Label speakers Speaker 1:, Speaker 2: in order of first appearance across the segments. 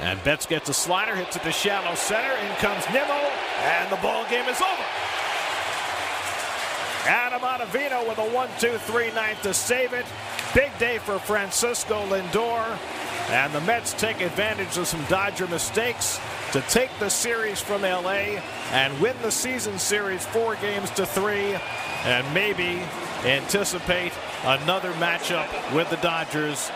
Speaker 1: And Betts gets a slider, hits it to shallow center. In comes Nimmo, and the ball game is over. Adam Ottavino with a 1 2 3 ninth to save it. Big day for Francisco Lindor. And the Mets take advantage of some Dodger mistakes to take the series from LA and win the season series four games to three and maybe anticipate another matchup with the Dodgers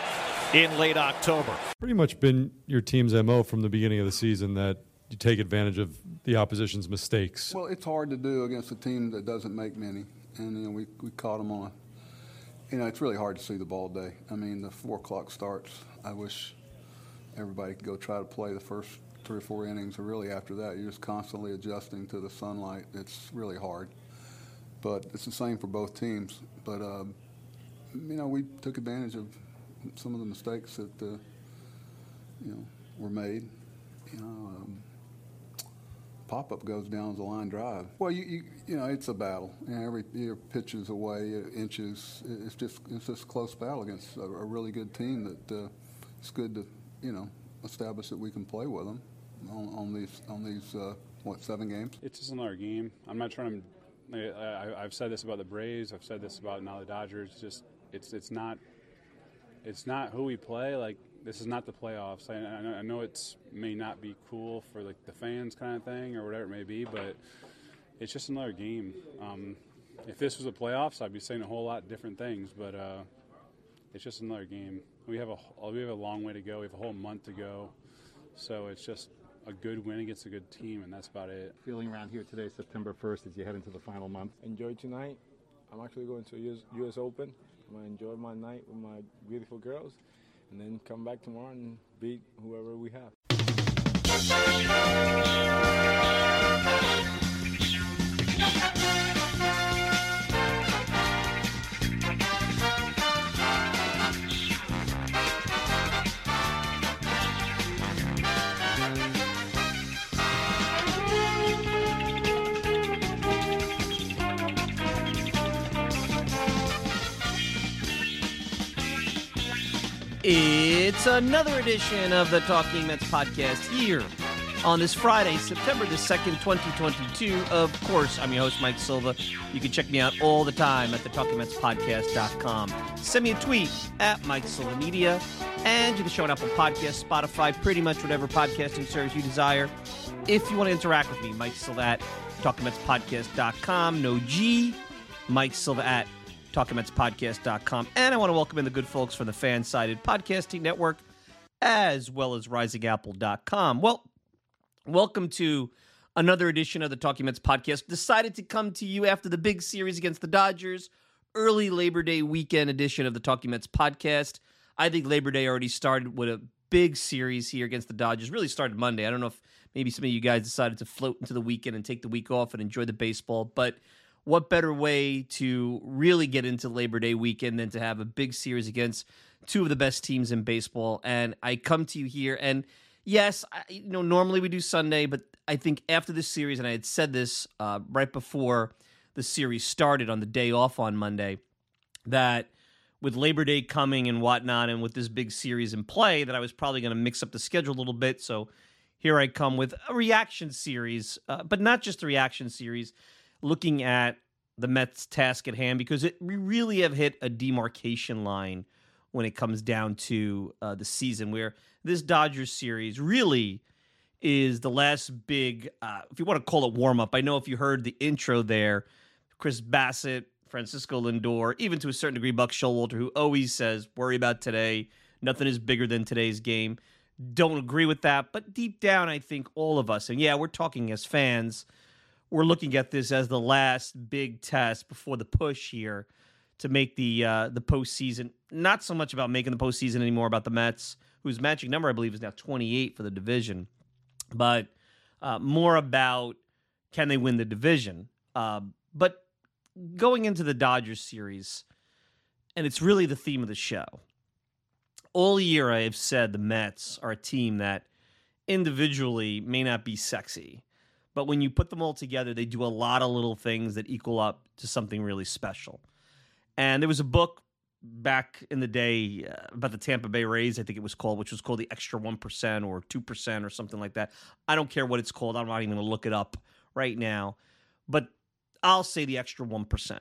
Speaker 1: in late October.
Speaker 2: Pretty much been your team's MO from the beginning of the season that you take advantage of the opposition's mistakes.
Speaker 3: Well, it's hard to do against a team that doesn't make many. And, you know, we, we caught them on you know, it's really hard to see the ball day. I mean, the four o'clock starts. I wish everybody could go try to play the first three or four innings, or really after that, you're just constantly adjusting to the sunlight. It's really hard. But it's the same for both teams. But, um, you know, we took advantage of some of the mistakes that, uh, you know, were made. You know, um, pop up goes down as a line drive. Well, you, you, you know it's a battle. Know, every your pitches away, inches. It's just it's just a close battle against a, a really good team that uh, it's good to you know establish that we can play with them on, on these on these uh, what seven games.
Speaker 4: It's just another game. I'm not trying to. I, have said this about the Braves. I've said this about now the Dodgers. Just it's it's not it's not who we play. Like this is not the playoffs. I, I know it may not be cool for like the fans kind of thing or whatever it may be, but it's just another game. Um, if this was the playoffs, I'd be saying a whole lot different things, but uh, it's just another game. We have a we have a long way to go. We have a whole month to go, so it's just a good win against a good team, and that's about it.
Speaker 5: Feeling around here today, September 1st, as you head into the final month.
Speaker 6: Enjoy tonight. I'm actually going to US, US Open. I'm gonna enjoy my night with my beautiful girls and then come back tomorrow and beat whoever we have.
Speaker 7: It's another edition of the Talking Mets podcast here on this Friday, September the 2nd, 2022. Of course, I'm your host, Mike Silva. You can check me out all the time at the TalkingMetsPodcast.com. Send me a tweet at Mike Silva Media, and you can show up on Apple Podcasts, Spotify, pretty much whatever podcasting service you desire. If you want to interact with me, Mike Silva at TalkingMetsPodcast.com. No G. Mike Silva at TalkingMetsPodcast.com. And I want to welcome in the good folks from the FanSided Podcasting Network, as well as RisingApple.com. Well, welcome to another edition of the Talking Mets podcast. Decided to come to you after the big series against the Dodgers, early Labor Day weekend edition of the Talking Mets podcast. I think Labor Day already started with a big series here against the Dodgers. Really started Monday. I don't know if maybe some of you guys decided to float into the weekend and take the week off and enjoy the baseball, but what better way to really get into Labor Day weekend than to have a big series against two of the best teams in baseball? And I come to you here, and yes, I, you know, normally we do Sunday, but I think after this series, and I had said this uh, right before the series started on the day off on Monday, that with Labor Day coming and whatnot, and with this big series in play, that I was probably going to mix up the schedule a little bit. So here I come with a reaction series, uh, but not just a reaction series looking at the Mets' task at hand because it, we really have hit a demarcation line when it comes down to uh, the season where this Dodgers series really is the last big, uh, if you want to call it warm up. I know if you heard the intro there, Chris Bassitt, Francisco Lindor, even to a certain degree, Buck Showalter, who always says, worry about today. Nothing is bigger than today's game. Don't agree with that. But deep down, I think all of us, and yeah, we're talking as fans we're looking at this as the last big test before the push here to make the uh, the postseason. Not so much about making the postseason anymore about the Mets, whose magic number I believe is now 28 for the division, but uh, more about can they win the division. Uh, but going into the Dodgers series, and it's really the theme of the show. All year I have said the Mets are a team that individually may not be sexy but when you put them all together, they do a lot of little things that equal up to something really special. And there was a book back in the day uh, about the Tampa Bay Rays, I think it was called, which was called the extra 1% or 2% or something like that. I don't care what it's called. I'm not even going to look it up right now. But I'll say the extra 1%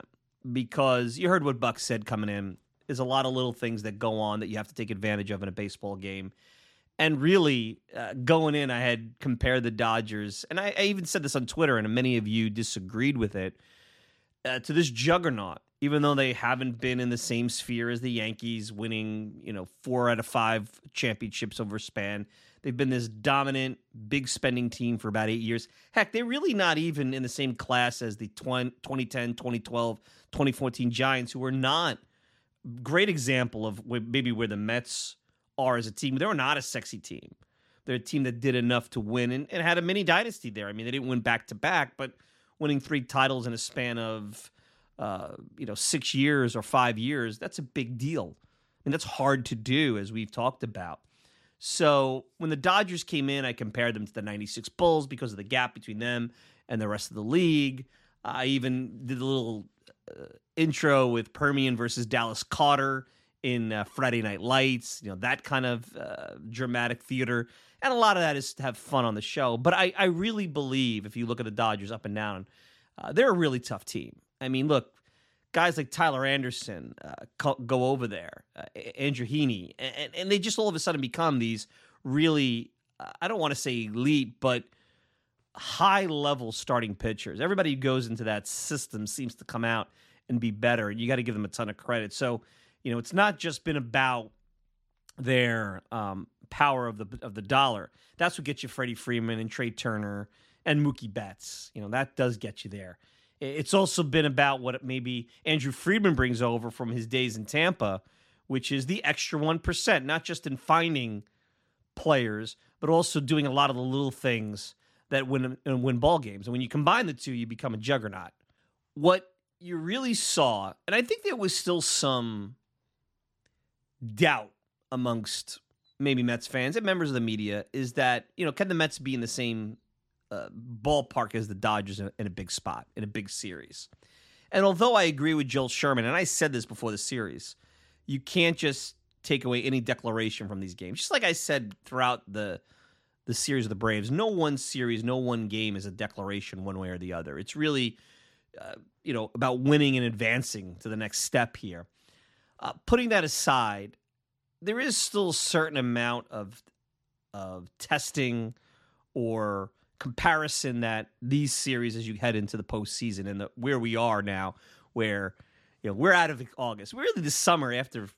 Speaker 7: because you heard what Buck said coming in. There's a lot of little things that go on that you have to take advantage of in a baseball game. And really, uh, going in, I had compared the Dodgers, and I, I, even said this on Twitter, and many of you disagreed with it, uh, to this juggernaut. Even though they haven't been in the same sphere as the Yankees, winning you know four out of five championships over span, they've been this dominant, big spending team for about eight years. Heck, they're really not even in the same class as the 20, 2010, 2012, 2014 Giants, who were not great example of maybe where the Mets are as a team. They were not a sexy team. They're a team that did enough to win and, and had a mini dynasty there. I mean, they didn't win back to back, but winning three titles in a span of uh, you know six years or five years that's a big deal. Mean, that's hard to do, as we've talked about. So when the Dodgers came in, I compared them to the '96 Bulls because of the gap between them and the rest of the league. I even did a little uh, intro with Permian versus Dallas Carter in uh, Friday Night Lights, you know, that kind of uh, dramatic theater. And a lot of that is to have fun on the show. But I, I really believe, if you look at the Dodgers up and down, uh, they're a really tough team. I mean, look, guys like Tyler Anderson uh, go over there, uh, Andrew Heaney, and, and they just all of a sudden become these really, uh, I don't want to say elite, but high level starting pitchers. Everybody who goes into that system seems to come out and be better. And you got to give them a ton of credit. So, you know, it's not just been about their um, power of the of the dollar. That's what gets you Freddie Freeman and Trea Turner and Mookie Betts. You know, that does get you there. It's also been about what maybe Andrew Friedman brings over from his days in Tampa, which is the extra 1%, not just in finding players, but also doing a lot of the little things that win win ball games. And when you combine the two, you become a juggernaut. What you really saw, and I think there was still some doubt amongst maybe Mets fans and members of the media, is that you know can the Mets be in the same uh, ballpark as the Dodgers in, in a big spot in a big series? And although I agree with Joel Sherman, and I said this before the series, you can't just take away any declaration from these games. Just like I said throughout the the series of the Braves. No one series, no one game is a declaration one way or the other. It's really, uh, you know, about winning and advancing to the next step here. Uh, putting that aside, there is still a certain amount of of testing or comparison that these series as you head into the postseason and the, where we are now, where you know, we're out of August. We're really the summer after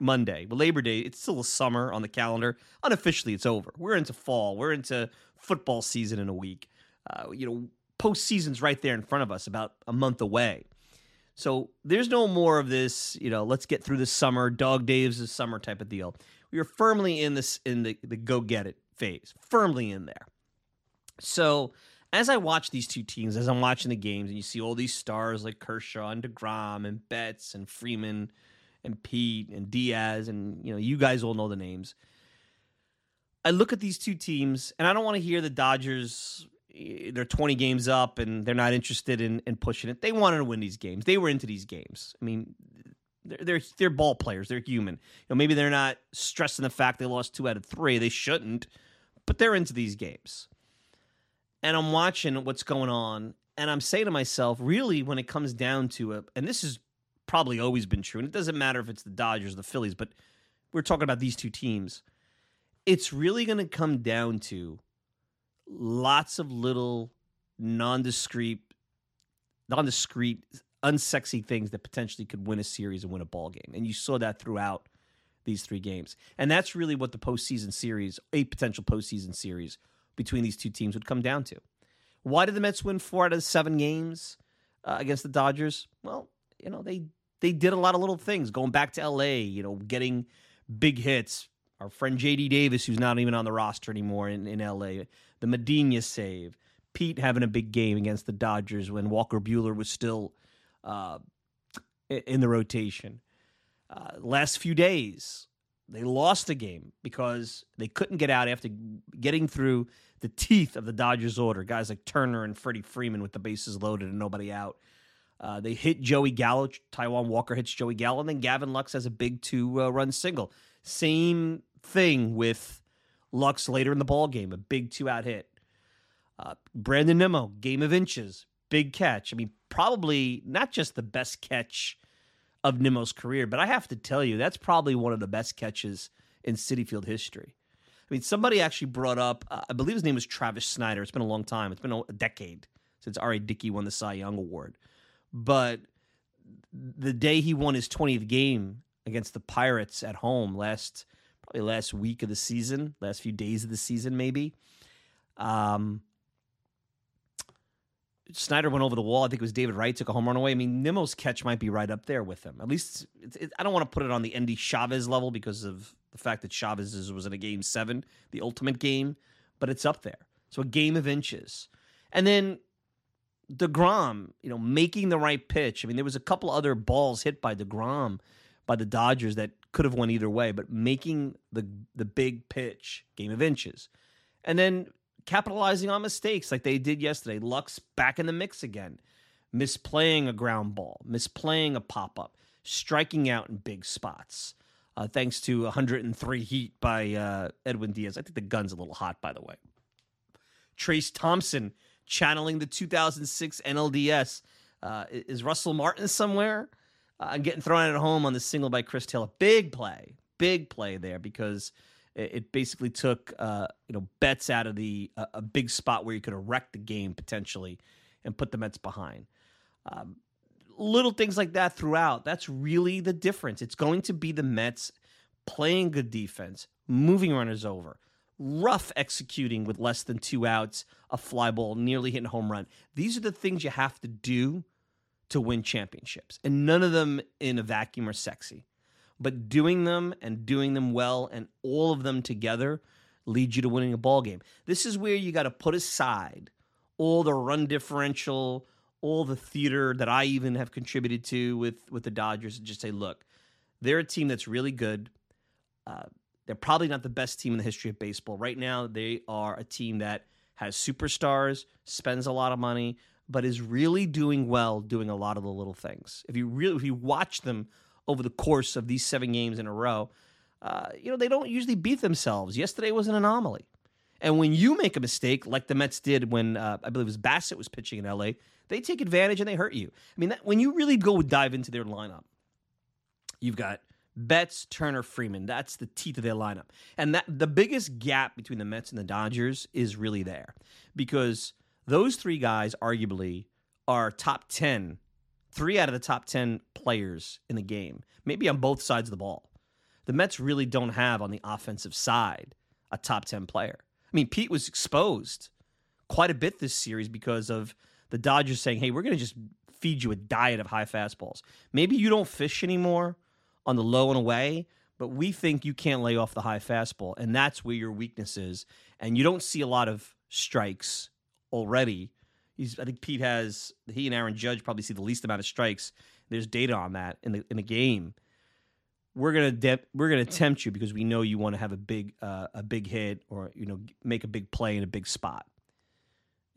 Speaker 7: Monday. But Labor Day, it's still a summer on the calendar. Unofficially, it's over. We're into fall. We're into football season in a week. Uh, you know, postseason's right there in front of us, about a month away. So there's no more of this, you know, let's get through the summer, dog days is summer type of deal. We are firmly in this in the, the go get it phase, firmly in there. So as I watch these two teams, as I'm watching the games, and you see all these stars like Kershaw and Degrom and Betts and Freeman and Pete and Diaz, and you know, you guys all know the names. I look at these two teams, and I don't want to hear the Dodgers. They're 20 games up, and they're not interested in, in pushing it. They wanted to win these games. They were into these games. I mean, they're, they're they're ball players. They're human. You know, maybe they're not stressing the fact they lost two out of three. They shouldn't, but they're into these games and I'm watching what's going on, and I'm saying to myself, really, when it comes down to it, and this has probably always been true, and it doesn't matter if it's the Dodgers or the Phillies, but we're talking about these two teams. It's really going to come down to lots of little non-discrete, non-discrete, unsexy things that potentially could win a series and win a ball game, and you saw that throughout these three games, and that's really what the postseason series, a potential postseason series between these two teams would come down to. Why did the Mets win four out of seven games uh, against the Dodgers? Well, you know they they did a lot of little things going back to L.A. You know, getting big hits. Our friend J.D. Davis, who's not even on the roster anymore in, in L.A. The Medina save. Pete having a big game against the Dodgers when Walker Buehler was still uh, in the rotation. Uh, last few days, they lost the game because they couldn't get out after getting through the teeth of the Dodgers order. Guys like Turner and Freddie Freeman with the bases loaded and nobody out. Uh, they hit Joey Gallo. Taijuan Walker hits Joey Gallo, and then Gavin Lux has a big two-run single. Same thing with Lux later in the ball game, a big two-out hit. Uh, Brandon Nimmo, game of inches, big catch. I mean, probably not just the best catch of Nimmo's career, but I have to tell you, that's probably one of the best catches in Citi Field history. I mean, somebody actually brought up, uh, I believe his name was Travis Snider. It's been a long time. It's been a decade since R.A. Dickey won the Cy Young Award. But the day he won his 20th game against the Pirates at home last, probably last week of the season, last few days of the season, maybe. Um, Snider went over the wall. I think it was David Wright took a home run away. I mean, Nimmo's catch might be right up there with him. At least it, it, I don't want to put it on the Endy Chavez level because of the fact that Chavez was in a game seven, the ultimate game, but it's up there. So a game of inches, and then Degrom, you know, making the right pitch. I mean, there was a couple other balls hit by Degrom by the Dodgers that could have went either way, but making the the big pitch, game of inches, and then capitalizing on mistakes like they did yesterday. Lux back in the mix again, misplaying a ground ball, misplaying a pop up, striking out in big spots. Uh, thanks to 103 heat by uh, Edwin Diaz. I think the gun's a little hot, by the way. Trayce Thompson channeling the 2006 NLDS. Uh, is Russell Martin somewhere? Uh, getting thrown at home on the single by Chris Taylor. Big play, big play there because it basically took uh, you know Betts out of the uh, a big spot where you could have wrecked the game potentially and put the Mets behind. Um, little things like that throughout. That's really the difference. It's going to be the Mets playing good defense, moving runners over, rough executing with less than two outs, a fly ball, nearly hitting home run. These are the things you have to do to win championships, and none of them in a vacuum are sexy but doing them and doing them well and all of them together lead you to winning a ball game. This is where you got to put aside all the run differential, all the theater that I even have contributed to with with the Dodgers and just say, look, they're a team that's really good. Uh, they're probably not the best team in the history of baseball. Right now, they are a team that has superstars, spends a lot of money, but is really doing well doing a lot of the little things. If you really if you watch them over the course of these seven games in a row, uh, you know, they don't usually beat themselves. Yesterday was an anomaly. And when you make a mistake, like the Mets did when uh, I believe it was Bassitt was pitching in LA, they take advantage and they hurt you. I mean, that, when you really go dive into their lineup, you've got Betts, Turner, Freeman. That's the teeth of their lineup. And that the biggest gap between the Mets and the Dodgers is really there because those three guys arguably are top 10 three out of the top 10 players in the game, maybe on both sides of the ball. The Mets really don't have on the offensive side a top 10 player. I mean, Pete was exposed quite a bit this series because of the Dodgers saying, hey, we're going to just feed you a diet of high fastballs. Maybe you don't fish anymore on the low and away, but we think you can't lay off the high fastball. And that's where your weakness is. And you don't see a lot of strikes already He's, I think Pete has he and Aaron Judge probably see the least amount of strikes. There's data on that in the in the game. We're gonna de- we're gonna tempt you because we know you want to have a big uh, a big hit or you know make a big play in a big spot,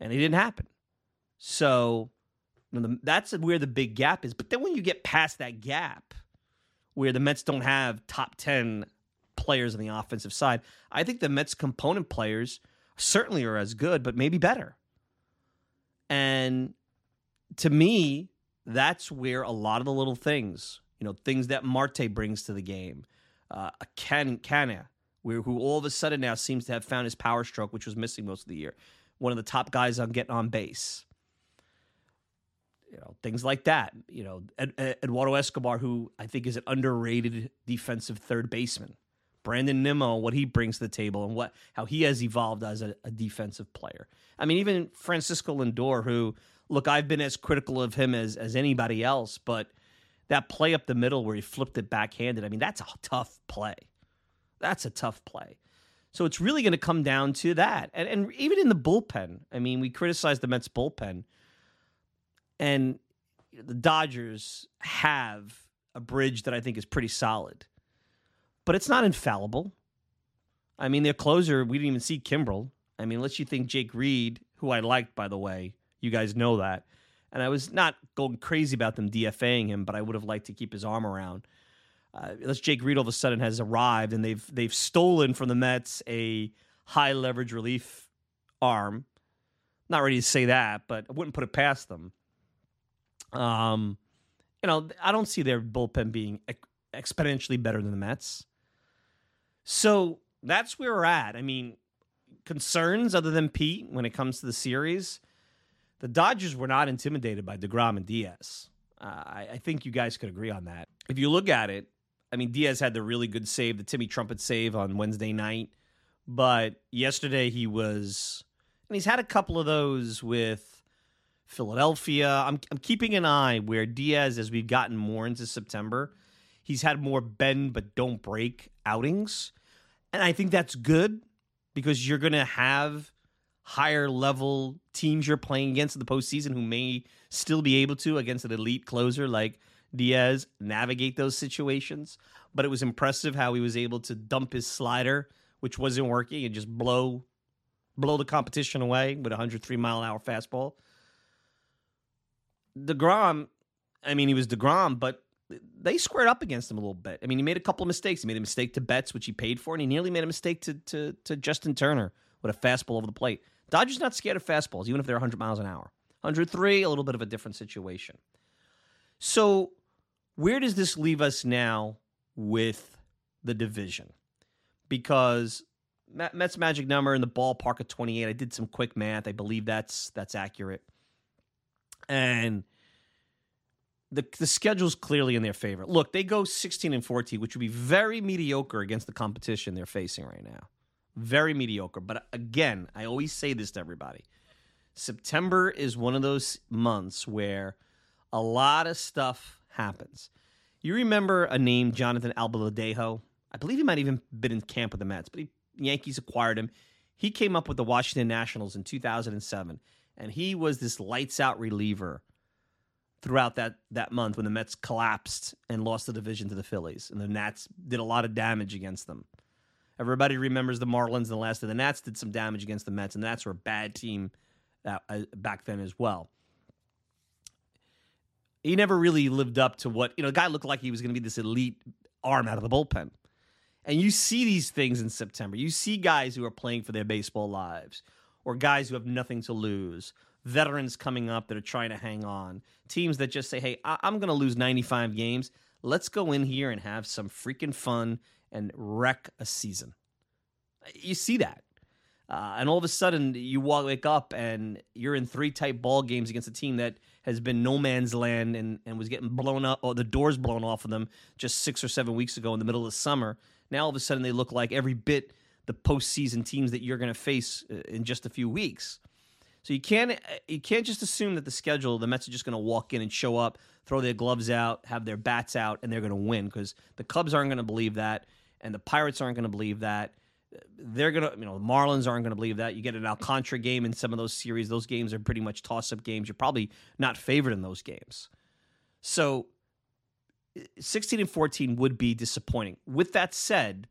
Speaker 7: and it didn't happen. So you know, the, that's where the big gap is. But then when you get past that gap, where the Mets don't have top ten players on the offensive side, I think the Mets component players certainly are as good, but maybe better. And to me, that's where a lot of the little things, you know, things that Marte brings to the game, uh, a Can Canha, where who all of a sudden now seems to have found his power stroke, which was missing most of the year. One of the top guys on getting on base. You know, things like that. You know, Ed, Eduardo Escobar, who I think is an underrated defensive third baseman. Brandon Nimmo, what he brings to the table, and what how he has evolved as a, a defensive player. I mean, even Francisco Lindor, who look, I've been as critical of him as as anybody else, but that play up the middle where he flipped it backhanded, I mean, that's a tough play. That's a tough play. So it's really going to come down to that. And, and even in the bullpen, I mean, we criticized the Mets bullpen, and the Dodgers have a bridge that I think is pretty solid but it's not infallible. I mean, their closer, we didn't even see Kimbrel. I mean, unless you think Jake Reed, who I liked, by the way, you guys know that, And I was not going crazy about them DFAing him, but I would have liked to keep his arm around. Uh, unless Jake Reed all of a sudden has arrived and they've they've stolen from the Mets a high leverage relief arm. Not ready to say that, but I wouldn't put it past them. Um, you know, I don't see their bullpen being exponentially better than the Mets. So that's where we're at. I mean, concerns other than Pete when it comes to the series. The Dodgers were not intimidated by DeGrom and Diaz. Uh, I, I, think you guys could agree on that. If you look at it, I mean, Diaz had the really good save, the Timmy Trumpet save on Wednesday night. But yesterday he was, and he's had a couple of those with Philadelphia. I'm, I'm keeping an eye where Diaz, as we've gotten more into September, he's had more bend but don't break outings. And I think that's good because you're going to have higher level teams you're playing against in the postseason who may still be able to, against an elite closer like Diaz, navigate those situations. But it was impressive how he was able to dump his slider, which wasn't working, and just blow blow the competition away with a 103 mile an hour fastball. DeGrom, I mean, he was DeGrom, but they squared up against him a little bit. I mean, he made a couple of mistakes. He made a mistake to Betts, which he paid for, and he nearly made a mistake to, to, to Justin Turner with a fastball over the plate. Dodgers not scared of fastballs, even if they're 100 miles an hour. 103, a little bit of a different situation. So, where does this leave us now with the division? Because Mets magic number in the ballpark of 28. I did some quick math. I believe that's that's accurate. And the the schedule's clearly in their favor. Look, they go 16 and 14, which would be very mediocre against the competition they're facing right now. Very mediocre. But again, I always say this to everybody. September is one of those months where a lot of stuff happens. You remember a name, Jonathan Albaladejo? I believe he might even been in camp with the Mets, but he, Yankees acquired him. He came up with the Washington Nationals in 2007, and he was this lights out reliever throughout that that month when the Mets collapsed and lost the division to the Phillies, and the Nats did a lot of damage against them. Everybody remembers the Marlins and the last of the Nats did some damage against the Mets, and the Nats were a bad team uh, back then as well. He never really lived up to what you know. The guy looked like he was going to be this elite arm out of the bullpen, and you see these things in September. You see guys who are playing for their baseball lives, or guys who have nothing to lose, veterans coming up that are trying to hang on, teams that just say, hey, I- am going to lose 95 games. Let's go in here and have some freaking fun and wreck a season. You see that. Uh, and all of a sudden, you wake up and you're in three tight ball games against a team that has been no man's land and, and was getting blown up, or the doors blown off of them just six or seven weeks ago in the middle of the summer. Now, all of a sudden, they look like every bit the postseason teams that you're going to face uh, in just a few weeks. So you can't uh, you can't just assume that the schedule the Mets are just going to walk in and show up, throw their gloves out, have their bats out, and they're going to win because the Cubs aren't going to believe that, and the Pirates aren't going to believe that. They're gonna, you know, the Marlins aren't gonna believe that. You get an Alcantara game in some of those series; those games are pretty much toss-up games. You're probably not favored in those games. So, 16 and 14 would be disappointing. With that said,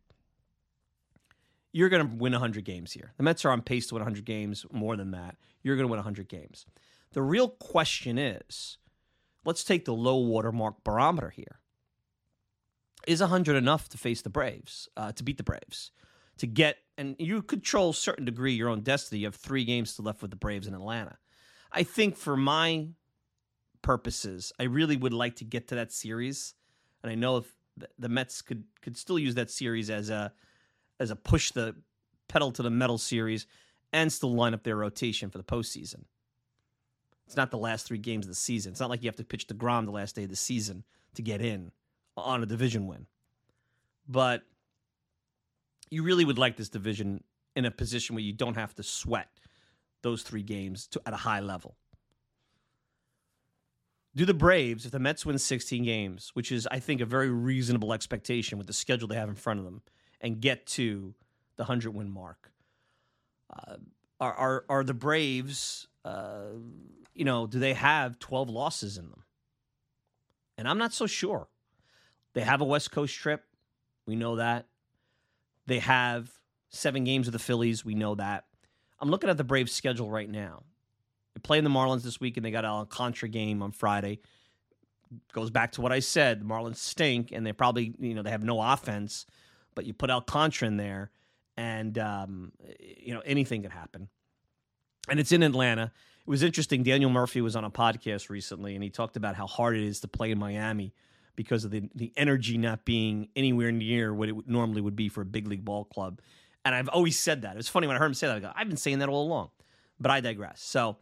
Speaker 7: you're going to win 100 games here. The Mets are on pace to win 100 games, more than that. You're going to win 100 games. The real question is let's take the low watermark barometer here. Is 100 enough to face the Braves, uh, to beat the Braves, to get, and you control a certain degree your own destiny. You have three games to left with the Braves in Atlanta. I think for my purposes, I really would like to get to that series. And I know if the Mets could, could still use that series as a, as a push the pedal to the metal series and still line up their rotation for the postseason. It's not the last three games of the season. It's not like you have to pitch DeGrom the last day of the season to get in on a division win. But you really would like this division in a position where you don't have to sweat those three games to, at a high level. Do the Braves, if the Mets win 16 games, which is, I think, a very reasonable expectation with the schedule they have in front of them, and get to the 100 win mark. Uh, are, are, are the Braves, uh, you know, do they have 12 losses in them? And I'm not so sure. They have a West Coast trip. We know that. They have seven games with the Phillies. We know that. I'm looking at the Braves schedule right now. They're playing the Marlins this week, and they got Alcantara game on Friday. Goes back to what I said. The Marlins stink, and they probably, you know, they have no offense. But you put Alcantara in there, and um, you know anything could happen. And it's in Atlanta. It was interesting. Daniel Murphy was on a podcast recently, and he talked about how hard it is to play in Miami because of the the energy not being anywhere near what it normally would be for a big league ball club. And I've always said that. It's funny when I heard him say that. I go, I've been saying that all along, but I digress. So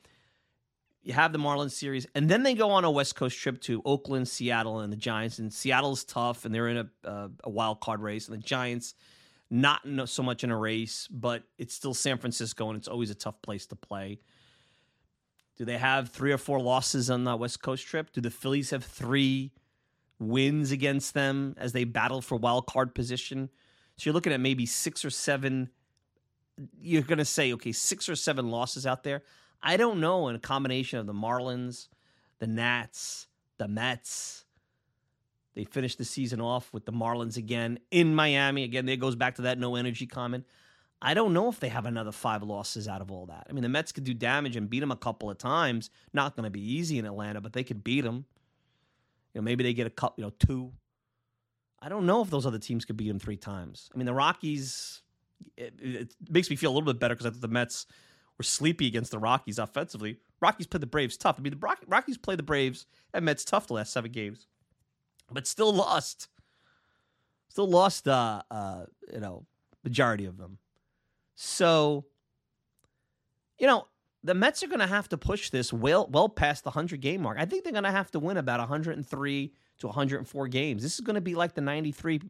Speaker 7: you have the Marlins series, and then they go on a West Coast trip to Oakland, Seattle, and the Giants. And Seattle's tough, and they're in a, a, a wild card race, and the Giants not so much in a race, but it's still San Francisco, and it's always a tough place to play. Do they have three or four losses on the West Coast trip? Do the Phillies have three wins against them as they battle for wild card position? So you're looking at maybe six or seven. You're going to say, okay, six or seven losses out there. I don't know in a combination of the Marlins, the Nats, the Mets. They finished the season off with the Marlins again in Miami. Again, there goes back to that no energy comment. I don't know if they have another five losses out of all that. I mean, the Mets could do damage and beat them a couple of times. Not going to be easy in Atlanta, but they could beat them. You know, maybe they get a couple, you know, two. I don't know if those other teams could beat them three times. I mean, the Rockies. It, it makes me feel a little bit better because I thought the Mets were sleepy against the Rockies offensively. Rockies played the Braves tough. I mean, the Rockies played the Braves and Mets tough the last seven games, but still lost. Still lost. Uh, uh, you know, majority of them. So, you know, the Mets are going to have to push this well well past the 100 game mark. I think they're going to have to win about 103 to 104 games. This is going to be like the 93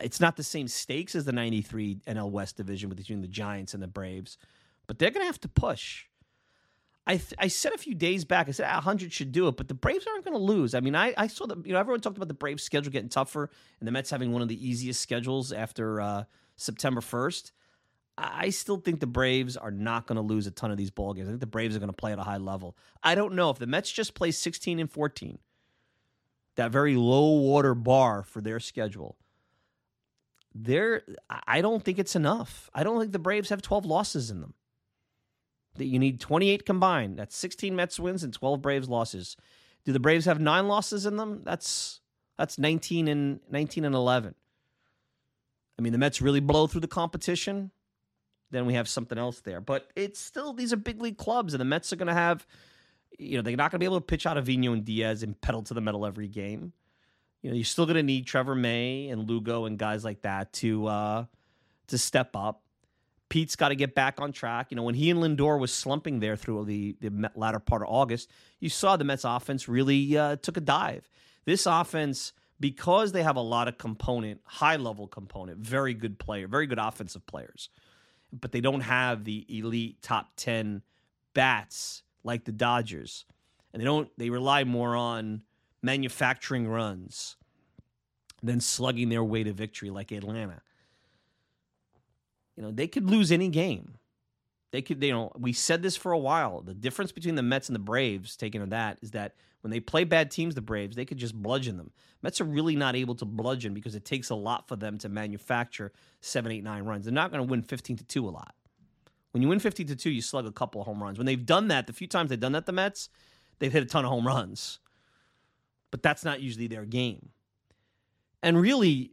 Speaker 7: it's not the same stakes as the 93 NL West division between the Giants and the Braves, but they're going to have to push. I th- I said a few days back, I said ah, 100 should do it, but the Braves aren't going to lose. I mean, I, I saw the, you know, everyone talked about the Braves schedule getting tougher and the Mets having one of the easiest schedules after uh, September 1st. I still think the Braves are not going to lose a ton of these ball games. I think the Braves are going to play at a high level. I don't know if the Mets just play 16 and 14, that very low water bar for their schedule. There, I don't think it's enough. I don't think the Braves have 12 losses in them. That you need 28 combined. That's 16 Mets wins and 12 Braves losses. Do the Braves have nine losses in them? That's that's 19 and 19 and 11. I mean, the Mets really blow through the competition then we have something else there. But it's still these are big league clubs, and the Mets are going to have, you know, they're not going to be able to pitch Ottavino and Diaz and pedal to the metal every game. You know, you're still going to need Trevor May and Lugo and guys like that to uh, to step up. Pete's got to get back on track. You know, when he and Lindor was slumping there through the, the latter part of August, you saw the Mets offense really uh, took a dive. This offense, because they have a lot of component, high level component, very good player, very good offensive players but they don't have the elite top 10 bats like the Dodgers. And they don't they rely more on manufacturing runs than slugging their way to victory like Atlanta. You know, they could lose any game. They could, you know, we said this for a while. The difference between the Mets and the Braves, taking of that, is that when they play bad teams, the Braves, they could just bludgeon them. Mets are really not able to bludgeon because it takes a lot for them to manufacture seven, eight, nine runs. They're not going to win 15 to 2 a lot. When you win 15 to 2, you slug a couple of home runs. When they've done that, the few times they've done that, the Mets, they've hit a ton of home runs. But that's not usually their game. And really,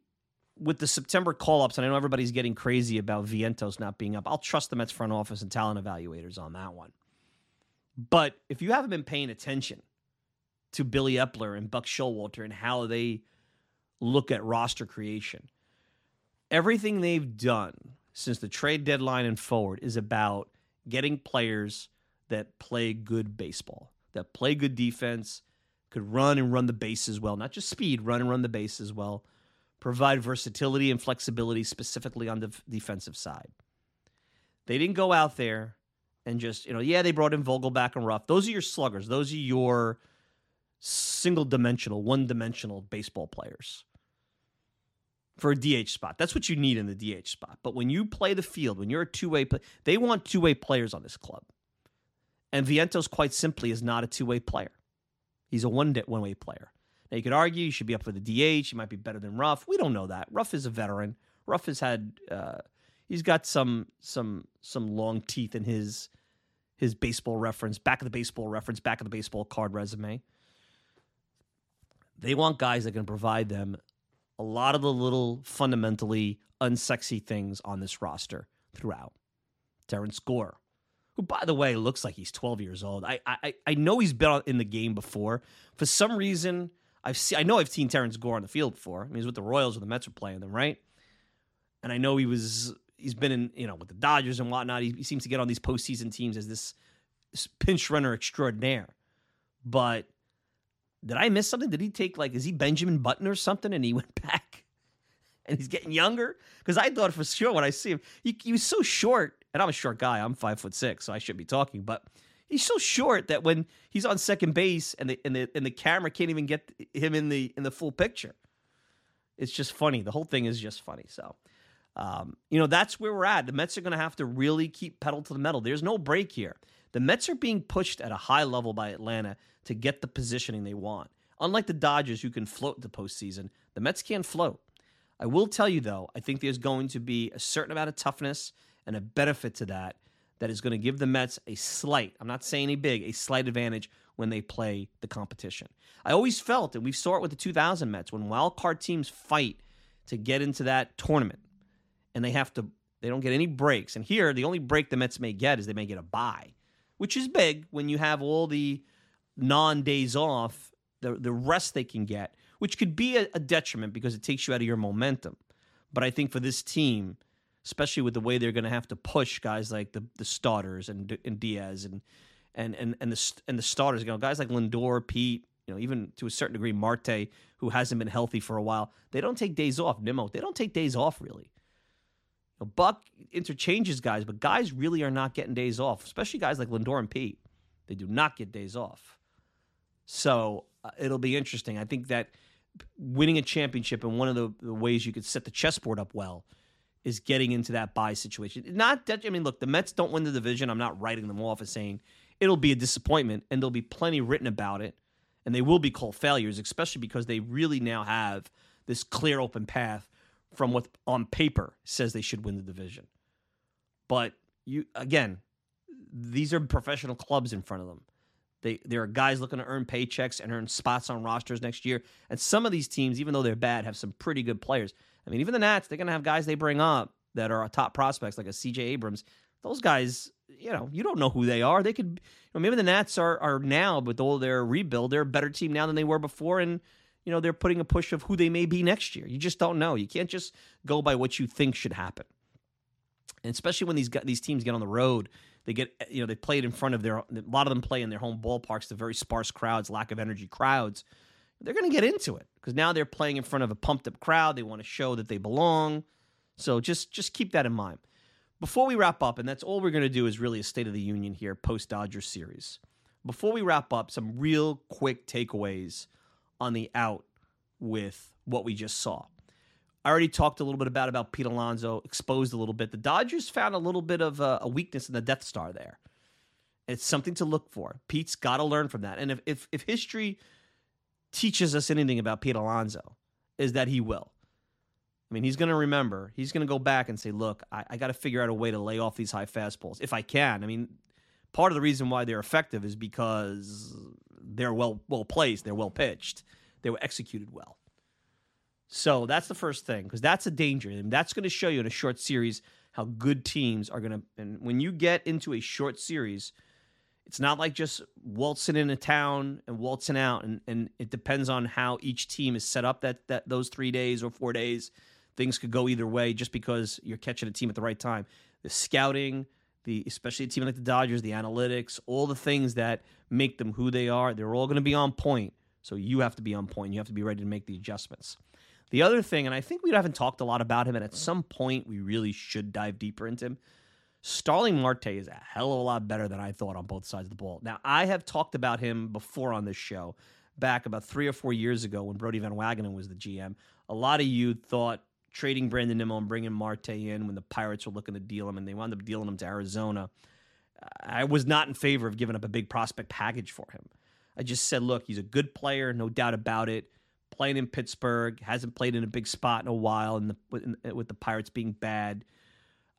Speaker 7: with the September call ups, and I know everybody's getting crazy about Vientos not being up, I'll trust the Mets front office and talent evaluators on that one. But if you haven't been paying attention, to Billy Eppler and Buck Showalter and how they look at roster creation. Everything they've done since the trade deadline and forward is about getting players that play good baseball, that play good defense, could run and run the bases well, not just speed, run and run the bases well, provide versatility and flexibility specifically on the defensive side. They didn't go out there and just, you know, yeah, they brought in Vogelbach and Ruf. Those are your sluggers. Those are your single dimensional, one dimensional baseball players for a DH spot. That's what you need in the DH spot. But when you play the field, when you're a two way, play, they want two way players on this club. And Vientos, quite simply, is not a two way player. He's a one one way player. Now you could argue he should be up for the DH. He might be better than Ruf. We don't know that. Ruf is a veteran. Ruf has had uh, he's got some some some long teeth in his his baseball reference, back of the baseball reference, back of the baseball card resume. They want guys that can provide them a lot of the little fundamentally unsexy things on this roster throughout. Terrence Gore, who by the way looks like he's 12 years old. I I I know he's been in the game before. For some reason, I've I know I've seen Terrence Gore on the field before. I mean, he's with the Royals when the Mets were playing them, right? And I know he was he's been in you know with the Dodgers and whatnot. He, he seems to get on these postseason teams as this, this pinch runner extraordinaire. But did I miss something? Did he take like is he Benjamin Button or something? And he went back, and he's getting younger. Because I thought for sure when I see him, he, he was so short, and I'm a short guy. I'm five foot six, so I should be talking, but. He's so short that when he's on second base and the and the and the camera can't even get him in the in the full picture, it's just funny. The whole thing is just funny. So, um, you know, that's where we're at. The Mets are going to have to really keep pedal to the metal. There's no break here. The Mets are being pushed at a high level by Atlanta to get the positioning they want. Unlike the Dodgers, who can float the postseason, the Mets can't float. I will tell you, though, I think there's going to be a certain amount of toughness and a benefit to that that is going to give the Mets a slight, I'm not saying a big, a slight advantage when they play the competition. I always felt, and we saw it with the 2000 Mets, when wild card teams fight to get into that tournament and they have to, they don't get any breaks. And here, the only break the Mets may get is they may get a bye, which is big when you have all the non days off, the, the rest they can get, which could be a, a detriment because it takes you out of your momentum. But I think for this team, especially with the way they're going to have to push guys like the the starters and and Diaz and and and and the and the starters. You know, guys like Lindor, Pete. You know, even to a certain degree, Marte, who hasn't been healthy for a while. They don't take days off. Nimmo, they don't take days off really. You know, Buck interchanges guys, but guys really are not getting days off, especially guys like Lindor and Pete. They do not get days off. So uh, it'll be interesting. I think that winning a championship and one of the, the ways you could set the chessboard up well is getting into that bye situation. Not that I mean, look, the Mets don't win the division. I'm not writing them off as saying it'll be a disappointment, and there'll be plenty written about it, and they will be called failures, especially because they really now have this clear open path from what on paper says they should win the division. But you again, these are professional clubs in front of them. They there are guys looking to earn paychecks and earn spots on rosters next year. And some of these teams, even though they're bad, have some pretty good players. I mean, even the Nats, they're going to have guys they bring up that are top prospects, like a CJ Abrams. Those guys, you know, you don't know who they are. They could, you know, maybe the Nats are are now, with all their rebuild, they're a better team now than they were before, and you know they're putting a push of who they may be next year. You just don't know. You can't just go by what you think should happen. And especially when these these teams get on the road, they get you know they played in front of their a lot of them play in their home ballparks, the very sparse crowds, lack of energy crowds they're going to get into it because now they're playing in front of a pumped up crowd. They want to show that they belong. So just just keep that in mind. Before we wrap up, and that's all we're going to do is really a State of the Union here post Dodger series. Before we wrap up, some real quick takeaways on the out with what we just saw. I already talked a little bit about about Pete Alonso, exposed a little bit. The Dodgers found a little bit of a, a weakness in the Death Star there. It's something to look for. Pete's got to learn from that. And if, if, if history teaches us anything about Pete Alonso is that he will. I mean, he's going to remember. He's going to go back and say, look, I, I got to figure out a way to lay off these high fastballs if I can. I mean, part of the reason why they're effective is because they're well well placed, they're well pitched, they were executed well. So that's the first thing because that's a danger, and that's going to show you in a short series how good teams are going to. And when you get into a short series, it's not like just waltzing in a town and waltzing out, and, and it depends on how each team is set up that, that those three days or four days. Things could go either way just because you're catching a team at the right time. The scouting, the especially a team like the Dodgers, the analytics, all the things that make them who they are, they're all going to be on point. So you have to be on point. You have to be ready to make the adjustments. The other thing, and I think we haven't talked a lot about him, and at some point we really should dive deeper into him. Starling Marte is a hell of a lot better than I thought on both sides of the ball. Now, I have talked about him before on this show, back about three or four years ago when Brodie Van Wagenen was the GM. A lot of you thought trading Brandon Nimmo and bringing Marte in when the Pirates were looking to deal him, and they wound up dealing him to Arizona. I was not in favor of giving up a big prospect package for him. I just said, look, he's a good player, no doubt about it. Playing in Pittsburgh, hasn't played in a big spot in a while, and with the Pirates being bad.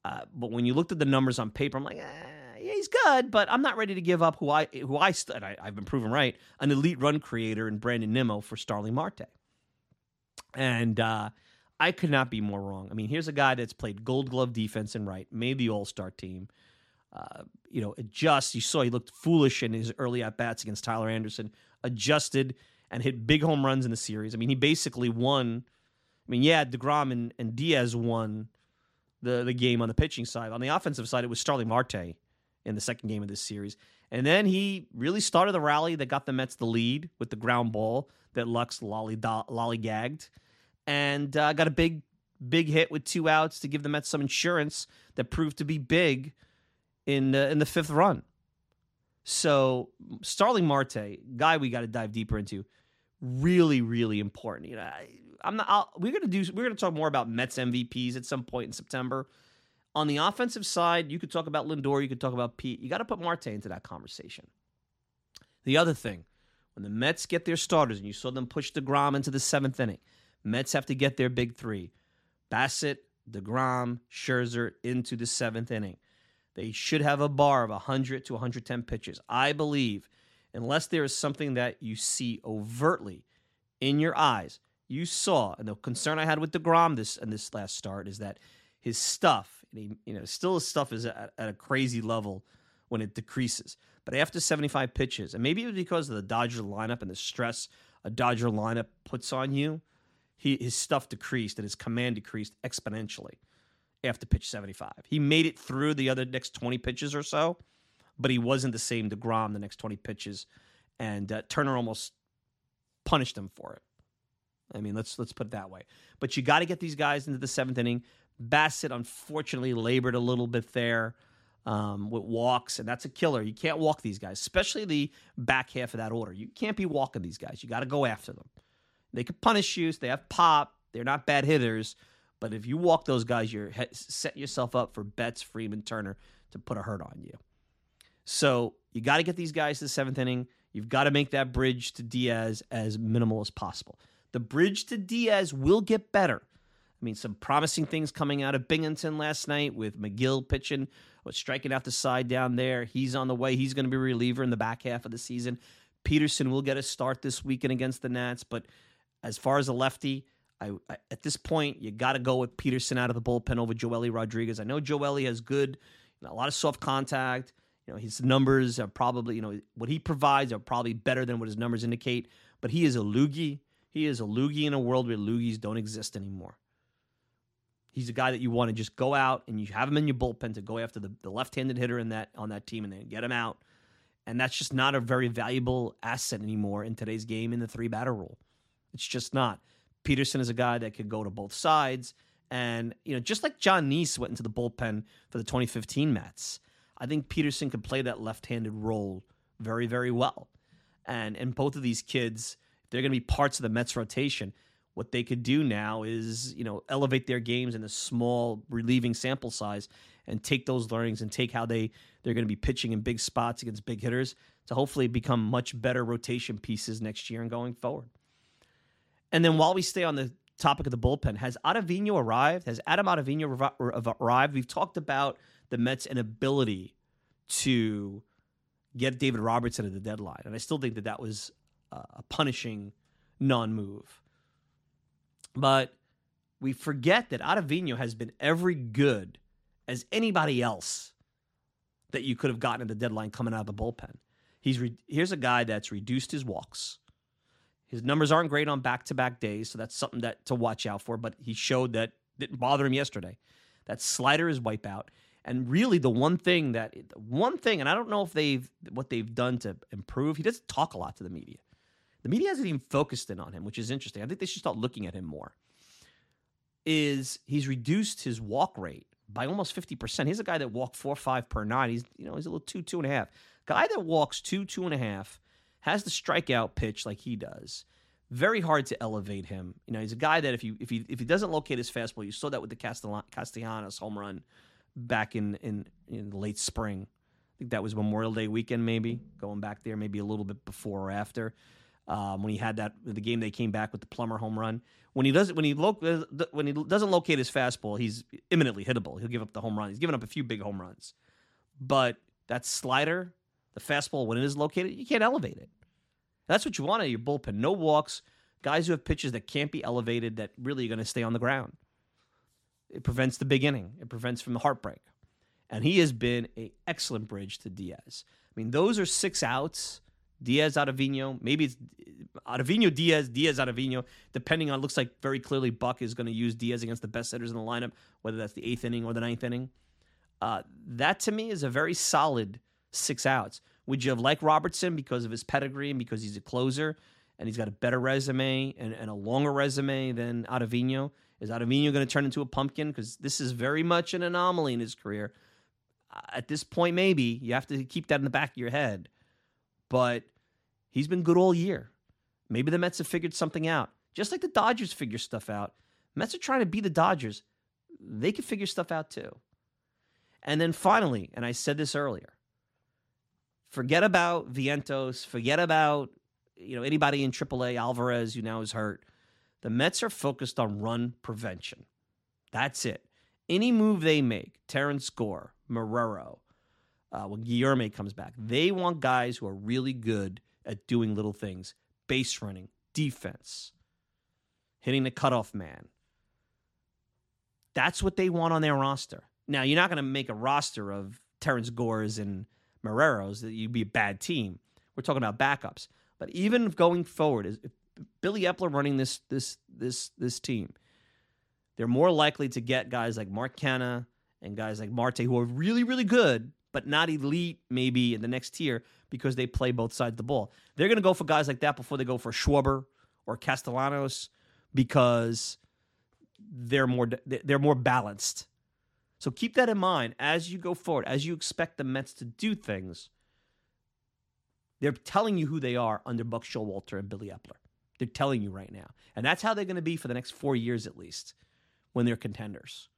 Speaker 7: Uh, but when you looked at the numbers on paper, I'm like, eh, yeah, he's good, but I'm not ready to give up who I who I, st- I I've been proven right an elite run creator in Brandon Nimmo for Starling Marte, and uh, I could not be more wrong. I mean, here's a guy that's played Gold Glove defense and right, made the All Star team. Uh, you know, adjust. You saw he looked foolish in his early at bats against Tyler Anderson. Adjusted and hit big home runs in the series. I mean, he basically won. I mean, yeah, Degrom and, and Diaz won the the game on the pitching side. On the offensive side, it was Starling Marte in the second game of this series. And then he really started the rally that got the Mets the lead with the ground ball that Lux lolly lollygagged, and uh, got a big big hit with two outs to give the Mets some insurance that proved to be big in uh, in the fifth run. So Starling Marte, guy we got to dive deeper into, really really important. You know, I'm not. I'll, we're gonna do. We're gonna talk more about Mets MVPs at some point in September. On the offensive side, you could talk about Lindor. You could talk about Pete. You got to put Marte into that conversation. The other thing, when the Mets get their starters, and you saw them push Degrom into the seventh inning, Mets have to get their big three: Bassitt, Degrom, Scherzer into the seventh inning. They should have a bar of 100 to 110 pitches. I believe, unless there is something that you see overtly in your eyes you saw, and the concern I had with Degrom this and this last start is that his stuff, he, you know, still his stuff is at, at, a crazy level when it decreases. But after 75 pitches, and maybe it was because of the Dodger lineup and the stress a Dodger lineup puts on you, he his stuff decreased and his command decreased exponentially after pitch 75. He made it through the other next 20 pitches or so, but he wasn't the same Degrom the next 20 pitches, and uh, Turner almost punished him for it. I mean, let's let's put it that way. But you got to get these guys into the seventh inning. Bassitt unfortunately labored a little bit there um, with walks, and that's a killer. You can't walk these guys, especially the back half of that order. You can't be walking these guys. You got to go after them. They can punish you. They have pop. They're not bad hitters, but if you walk those guys, you're setting yourself up for Betts, Freeman, Turner to put a hurt on you. So you got to get these guys to the seventh inning. You've got to make that bridge to Diaz as minimal as possible. The bridge to Diaz will get better. I mean, some promising things coming out of Binghamton last night with Megill pitching, was striking out the side down there. He's on the way. He's going to be a reliever in the back half of the season. Peterson will get a start this weekend against the Nats, but as far as a lefty, I, I, at this point you got to go with Peterson out of the bullpen over Joely Rodriguez. I know Joely has good, you know, a lot of soft contact. You know, his numbers are probably, you know, what he provides are probably better than what his numbers indicate. But he is a loogie. He is a loogie in a world where loogies don't exist anymore. He's a guy that you want to just go out and you have him in your bullpen to go after the, the left-handed hitter in that on that team and then get him out. And that's just not a very valuable asset anymore in today's game in the three batter rule. It's just not. Peterson is a guy that could go to both sides. And, you know, just like Jon Niese went into the bullpen for the 2015 Mets, I think Peterson could play that left handed role very, very well. And and both of these kids they're going to be parts of the Mets rotation. What they could do now is, you know, elevate their games in a small relieving sample size and take those learnings and take how they they're going to be pitching in big spots against big hitters to hopefully become much better rotation pieces next year and going forward. And then while we stay on the topic of the bullpen, has Ottavino arrived? Has Adam Ottavino arrived? We've talked about the Mets' inability to get David Robertson at the deadline, and I still think that that was a punishing non-move. But we forget that Ottavino has been every good as anybody else that you could have gotten at the deadline coming out of the bullpen. He's re- here's a guy that's reduced his walks. His numbers aren't great on back-to-back days, so that's something that to watch out for. But he showed that didn't bother him yesterday. That slider is wipeout, and really the one thing that one thing, and I don't know if they've what they've done to improve. He doesn't talk a lot to the media. The media hasn't even focused in on him, which is interesting. I think they should start looking at him more. Is he's reduced his walk rate by almost 50%. He's a guy that walked four five per nine. He's you know, he's a little two, two and a half. Guy that walks two, two and a half, has the strikeout pitch like he does. Very hard to elevate him. You know, he's a guy that if you if he if he doesn't locate his fastball, you saw that with the Castellanos home run back in in, in late spring. I think that was Memorial Day weekend, maybe going back there, maybe a little bit before or after um, when he had that the game they came back with the plumber home run. When he does when he lo- uh, when he doesn't locate his fastball, he's imminently hittable. He'll give up the home run. He's given up a few big home runs, but that slider, the fastball, when it is located, you can't elevate it. That's what you want of your bullpen. No walks, guys who have pitches that can't be elevated that really are going to stay on the ground. It prevents the big inning. It prevents from the heartbreak. And he has been an excellent bridge to Diaz. I mean, those are six outs. Diaz Ottavino, maybe it's Ottavino Diaz, Diaz Ottavino, depending on it looks like very clearly Buck is going to use Diaz against the best hitters in the lineup, whether that's the eighth inning or the ninth inning. Uh, that to me is a very solid six outs. Would you have liked Robertson because of his pedigree and because he's a closer and he's got a better resume and, and a longer resume than Ottavino? Is Ottavino going to turn into a pumpkin? Because this is very much an anomaly in his career. At this point, maybe you have to keep that in the back of your head. But he's been good all year. Maybe the Mets have figured something out. Just like the Dodgers figure stuff out. Mets are trying to be the Dodgers. They can figure stuff out too. And then finally, and I said this earlier, forget about Vientos, forget about you know anybody in AAA, Alvarez, who now is hurt. The Mets are focused on run prevention. That's it. Any move they make, Terrence Gore, Marrero, uh, when Guillorme comes back, they want guys who are really good at doing little things base running, defense, hitting the cutoff man. That's what they want on their roster. Now, you're not going to make a roster of Terrence Gores and Marreros that you'd be a bad team. We're talking about backups. But even going forward, is Billy Eppler running this this this this team, they're more likely to get guys like Mark Canha and guys like Marte who are really really good, but not elite maybe in the next tier because they play both sides of the ball. They're going to go for guys like that before they go for Schwarber or Castellanos because they're more they're more balanced. So keep that in mind as you go forward, as you expect the Mets to do things. They're telling you who they are under Buck Showalter and Billy Eppler. They're telling you right now. And that's how they're going to be for the next four years at least when they're contenders.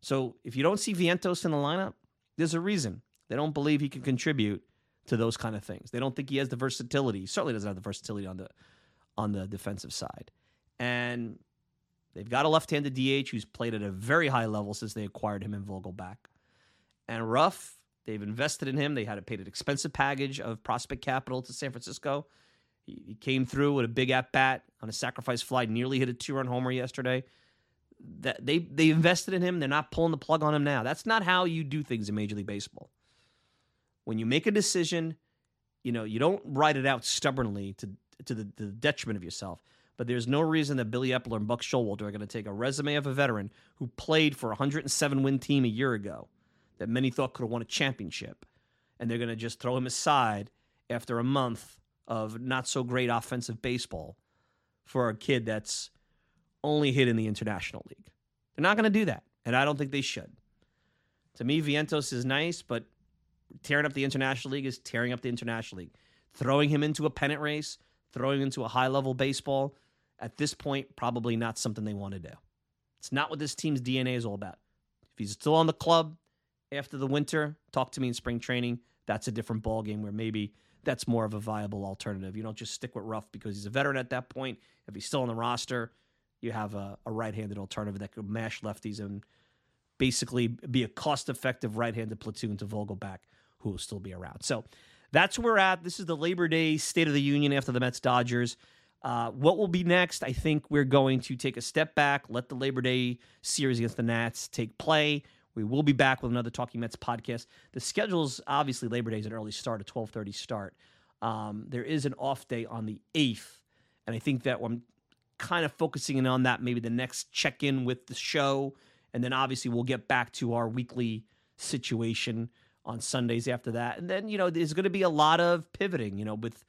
Speaker 7: So if you don't see Vientos in the lineup, there's a reason. They don't believe he can contribute to those kind of things. They don't think he has the versatility. He certainly doesn't have the versatility on the on the defensive side. And they've got a left-handed DH who's played at a very high level since they acquired him in Vogelbach. And Ruf, they've invested in him. They had to pay an expensive package of prospect capital to San Francisco. He, he came through with a big at bat on a sacrifice fly, nearly hit a two-run homer yesterday. That they they invested in him. They're not pulling the plug on him now. That's not how you do things in Major League Baseball when you make a decision, you know, you don't write it out stubbornly to to the, the detriment of yourself. But there's no reason that Billy Eppler and Buck Showalter are going to take a resume of a veteran who played for a 107 win team a year ago that many thought could have won a championship, and they're going to just throw him aside after a month of not so great offensive baseball for a kid that's only hit in the International League. They're not going to do that, and I don't think they should. To me, Vientos is nice, but tearing up the International League is tearing up the International League. Throwing him into a pennant race, throwing him into a high level baseball, at this point, probably not something they want to do. It's not what this team's DNA is all about. If he's still on the club after the winter, talk to me in spring training. That's a different ball game where maybe that's more of a viable alternative. You don't just stick with Ruf because he's a veteran at that point. If he's still on the roster, you have a, a right-handed alternative that could mash lefties and basically be a cost-effective right-handed platoon to Vogelbach who will still be around. So that's where we're at. This is the Labor Day State of the Union after the Mets Dodgers. Uh, what will be next? I think we're going to take a step back, let the Labor Day series against the Nats take play. We will be back with another Talking Mets podcast. The schedule's obviously Labor Day is an early start, a twelve thirty start. Um, there is an off day on the eighth, and I think that I'm kind of focusing in on that. Maybe the next check in with the show, and then obviously we'll get back to our weekly situation on Sundays after that. And then, you know, there's going to be a lot of pivoting, you know, with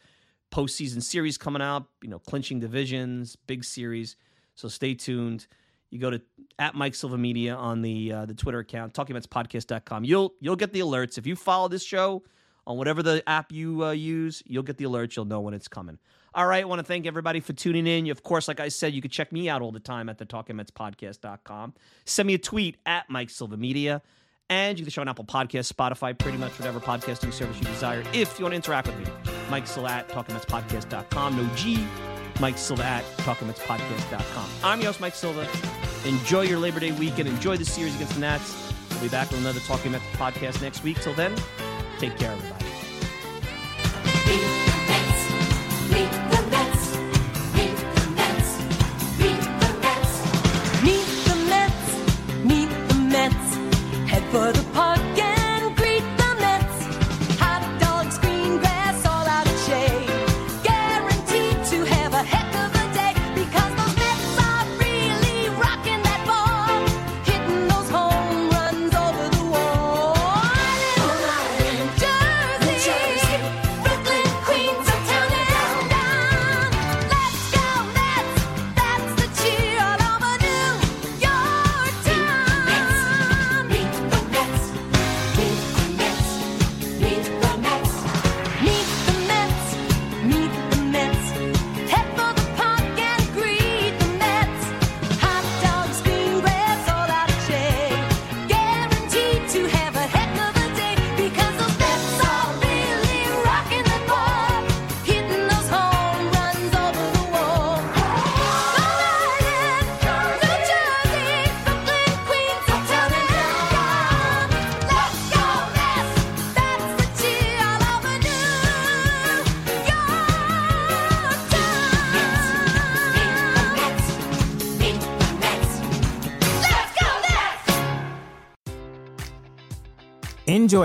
Speaker 7: postseason series coming out, you know, clinching divisions, big series. So stay tuned. You go to at Mike Silva Media on the uh, the Twitter account, talkingmetspodcast.com. You'll you'll get the alerts. If you follow this show on whatever the app you uh, use, you'll get the alerts. You'll know when it's coming. All right, I want to thank everybody for tuning in. Of course, like I said, you can check me out all the time at the talkingmetspodcast.com. Send me a tweet at Mike Silva Media. And you can show on Apple Podcasts, Spotify, pretty much whatever podcasting service you desire. If you want to interact with me, Mike Silva at talkingmetspodcast.com. No G, Mike Silva at talkingmetspodcast.com. I'm your host, Mike Silva. Enjoy your Labor Day weekend. Enjoy the series against the Nats. We'll be back with another Talking Mets podcast next week. Till then,
Speaker 8: Take care, everybody.